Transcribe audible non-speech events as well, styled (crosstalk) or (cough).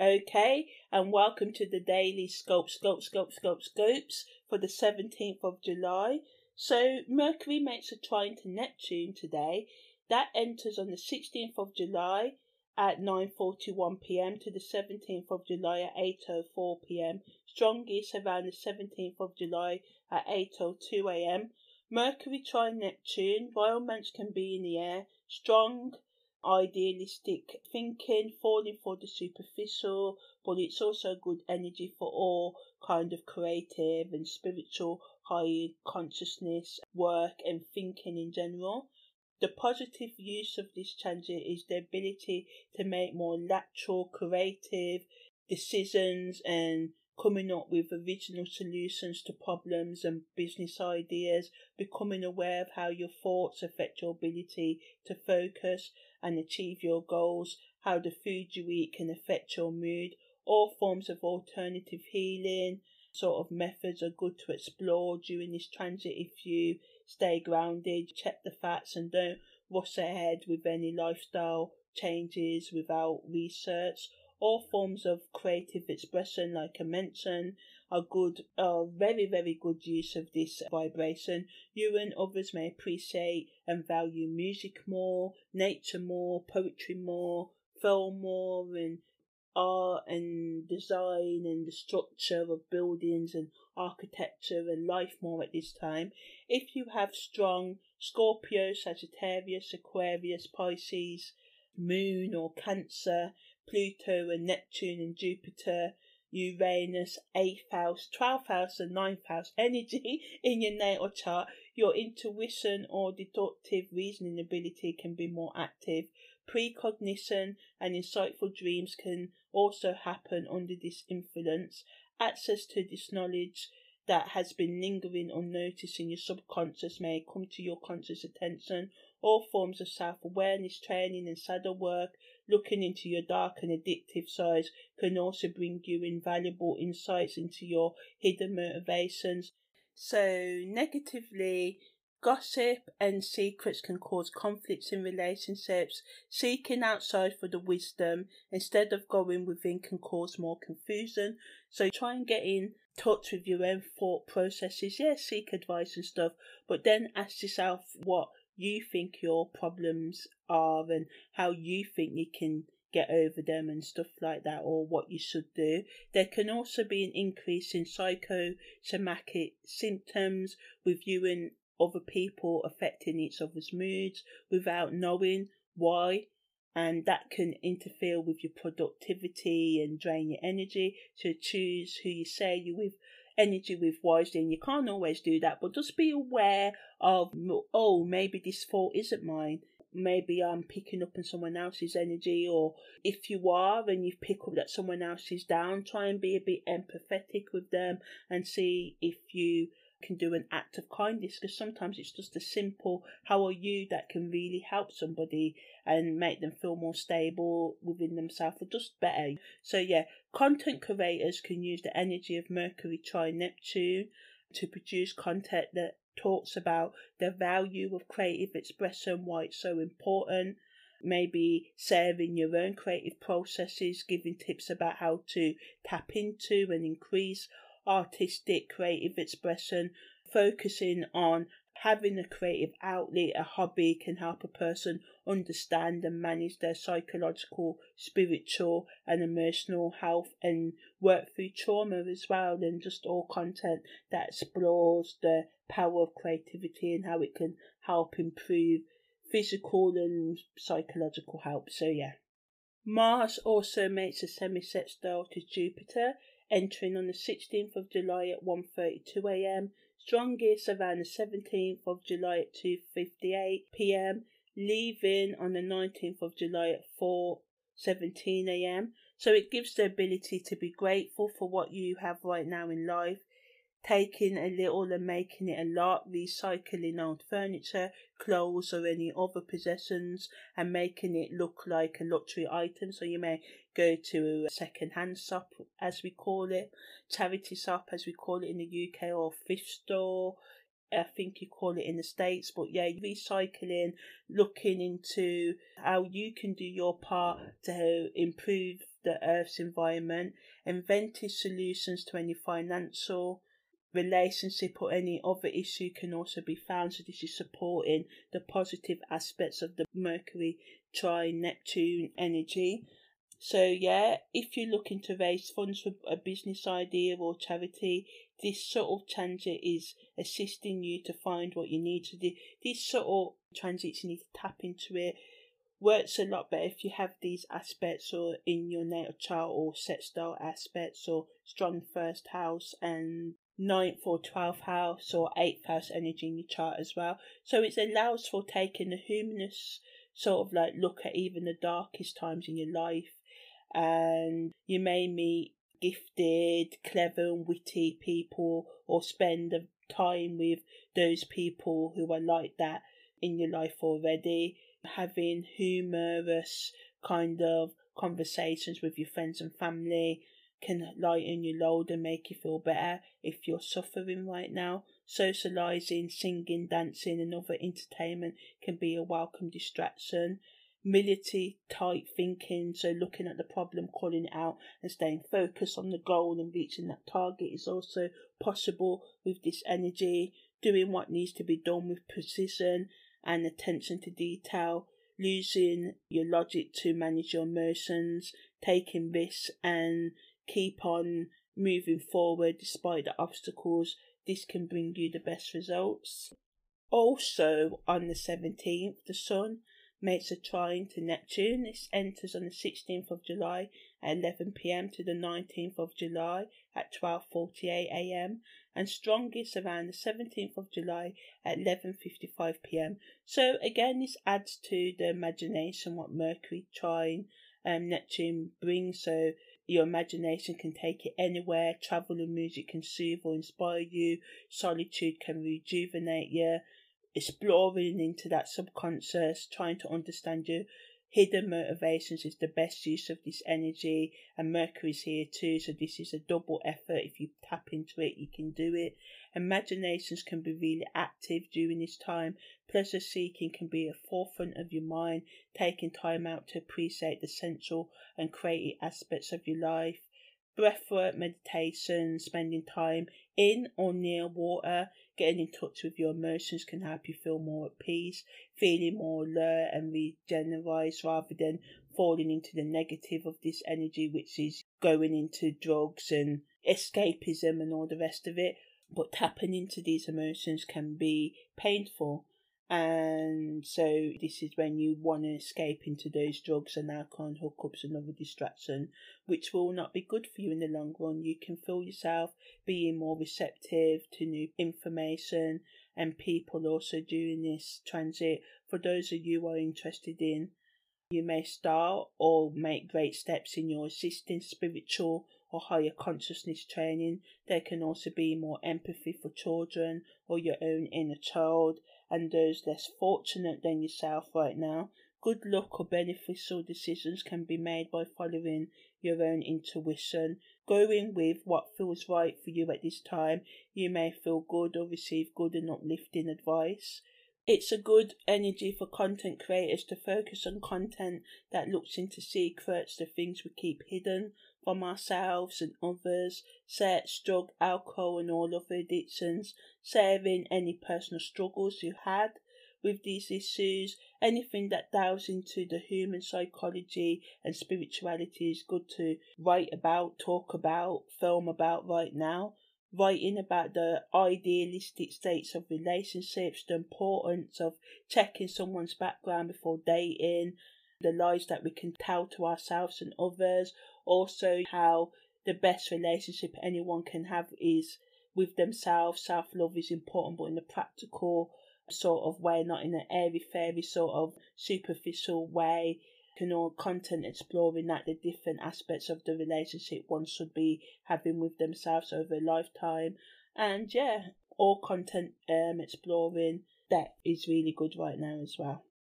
Okay, and welcome to the daily scope, scope, scope, scope, scopes for the 17th of July. So, Mercury makes a trine to Neptune today. That enters on the 16th of July at 9:41 p.m. to the 17th of July at 8:04 p.m. Strongest around the 17th of July at 8:02 a.m. Mercury trine Neptune. Romance can be in the air. Strong idealistic thinking, falling for the superficial, but it's also good energy for all kind of creative and spiritual high consciousness work and thinking in general. The positive use of this transit is the ability to make more natural, creative decisions and coming up with original solutions to problems and business ideas, becoming aware of how your thoughts affect your ability to focus and achieve your goals, how the food you eat can affect your mood, all forms of alternative healing. Sort of methods are good to explore during this transit if you stay grounded, check the facts and don't rush ahead with any lifestyle changes without research all forms of creative expression, like I mentioned, are good, are very, very good use of this vibration. You and others may appreciate and value music more, nature more, poetry more, film more, and art and design and the structure of buildings and architecture and life more at this time. If you have strong Scorpio, Sagittarius, Aquarius, Pisces, Moon or Cancer, Pluto and Neptune and Jupiter, Uranus, 8th house, 12th house, and 9th house (laughs) energy in your natal chart, your intuition or deductive reasoning ability can be more active. Precognition and insightful dreams can also happen under this influence. Access to this knowledge that has been lingering unnoticed in your subconscious may come to your conscious attention. All forms of self awareness training and shadow work Looking into your dark and addictive sides can also bring you invaluable insights into your hidden motivations. So, negatively, gossip and secrets can cause conflicts in relationships. Seeking outside for the wisdom instead of going within can cause more confusion. So, try and get in touch with your own thought processes. Yeah, seek advice and stuff, but then ask yourself what you think your problems are and how you think you can get over them and stuff like that or what you should do. There can also be an increase in psychosomatic symptoms with you and other people affecting each other's moods without knowing why and that can interfere with your productivity and drain your energy. So choose who you say you're with energy with wisely and you can't always do that but just be aware of oh maybe this fault isn't mine maybe i'm picking up on someone else's energy or if you are and you pick up that someone else is down try and be a bit empathetic with them and see if you can do an act of kindness because sometimes it's just a simple how are you that can really help somebody and make them feel more stable within themselves or just better. So yeah, content creators can use the energy of Mercury trine Neptune to produce content that talks about the value of creative expression, why it's so important, maybe sharing your own creative processes, giving tips about how to tap into and increase artistic creative expression, focusing on having a creative outlet, a hobby can help a person understand and manage their psychological, spiritual, and emotional health and work through trauma as well, and just all content that explores the power of creativity and how it can help improve physical and psychological health. So, yeah. Mars also makes a semi-sextile to Jupiter entering on the 16th of July at 1:32 a.m., strongest around the 17th of July at 2:58 p.m., leaving on the 19th of July at 4:17 a.m. So it gives the ability to be grateful for what you have right now in life taking a little and making it a lot, recycling old furniture, clothes, or any other possessions and making it look like a luxury item. So you may go to a second hand shop, as we call it, charity shop, as we call it in the UK, or thrift store. I think you call it in the States, but yeah, recycling, looking into how you can do your part to improve the Earth's environment, inventive solutions to any financial, relationship or any other issue can also be found. So this is supporting the positive aspects of the Mercury trine Neptune energy. So yeah, if you're looking to raise funds for a business idea or charity, this of transit is assisting you to find what you need to do. Sort of transits you need to tap into it. Works a lot better if you have these aspects or in your natal chart or sextile aspects or strong first house and ninth or twelfth house or eighth house energy in your chart as well. So it allows for taking the humanist sort of like look at even the darkest times in your life and you may meet gifted, clever and witty people or spend time with those people who are like that in your life already. Having humorous kind of conversations with your friends and family can lighten your load and make you feel better if you're suffering right now. Socializing, singing, dancing, and other entertainment can be a welcome distraction. Military type thinking, so looking at the problem, calling it out, and staying focused on the goal and reaching that target is also possible with this energy. Doing what needs to be done with precision and attention to detail losing your logic to manage your emotions, taking risks, and keep on moving forward despite the obstacles. This can bring you the best results. Also, on the 17th, the Sun makes a trine to Neptune. This enters on the 16th of July at 11 pm to the 19th of July at 12:48 am, and strongest around the 17th of July at 11:55 pm. So again, this adds to the imagination what Mercury trine um, Neptune brings. So your imagination can take it anywhere. Travel and music can soothe or inspire you. Solitude can rejuvenate you. Exploring into that subconscious, trying to understand your hidden motivations is the best use of this energy. And Mercury's here too, so this is a double effort. If you tap into it, you can do it. Imaginations can be really active during this time. Pleasure seeking can be a forefront of your mind, taking time out to appreciate the sensual and creative aspects of your life. Breathwork, meditation, spending time in or near water, getting in touch with your emotions can help you feel more at peace, feeling more alert and regenerate rather than falling into the negative of this energy, which is going into drugs and escapism and all the rest of it but tapping into these emotions can be painful. And so, this is when you want to escape into those drugs and alcohol hookups and other distraction, which will not be good for you in the long run. You can feel yourself being more receptive to new information and people also during this transit. For those of you who are interested in, you may start or make great steps in your existing spiritual or higher consciousness training. There can also be more empathy for children or your own inner child and those less fortunate than yourself right now. Good luck or beneficial decisions can be made by following your own intuition, going with what feels right for you at this time. You may feel good or receive good and uplifting advice. It's a good energy for content creators to focus on content that looks into secrets, the things we keep hidden from ourselves and others, sex, drug, alcohol, and all other addictions, sharing any personal struggles you had with these issues. Anything that delves into the human psychology and spirituality is good to write about, talk about, film about right now writing about the idealistic states of relationships, the importance of checking someone's background before dating, the lies that we can tell to ourselves and others, also how the best relationship anyone can have is with themselves. Self love is important, but in a practical sort of way, not in an airy fairy sort of superficial way can all content exploring that the different aspects of the relationship one should be having with themselves over a lifetime. And yeah, all content um exploring that is really good right now as well.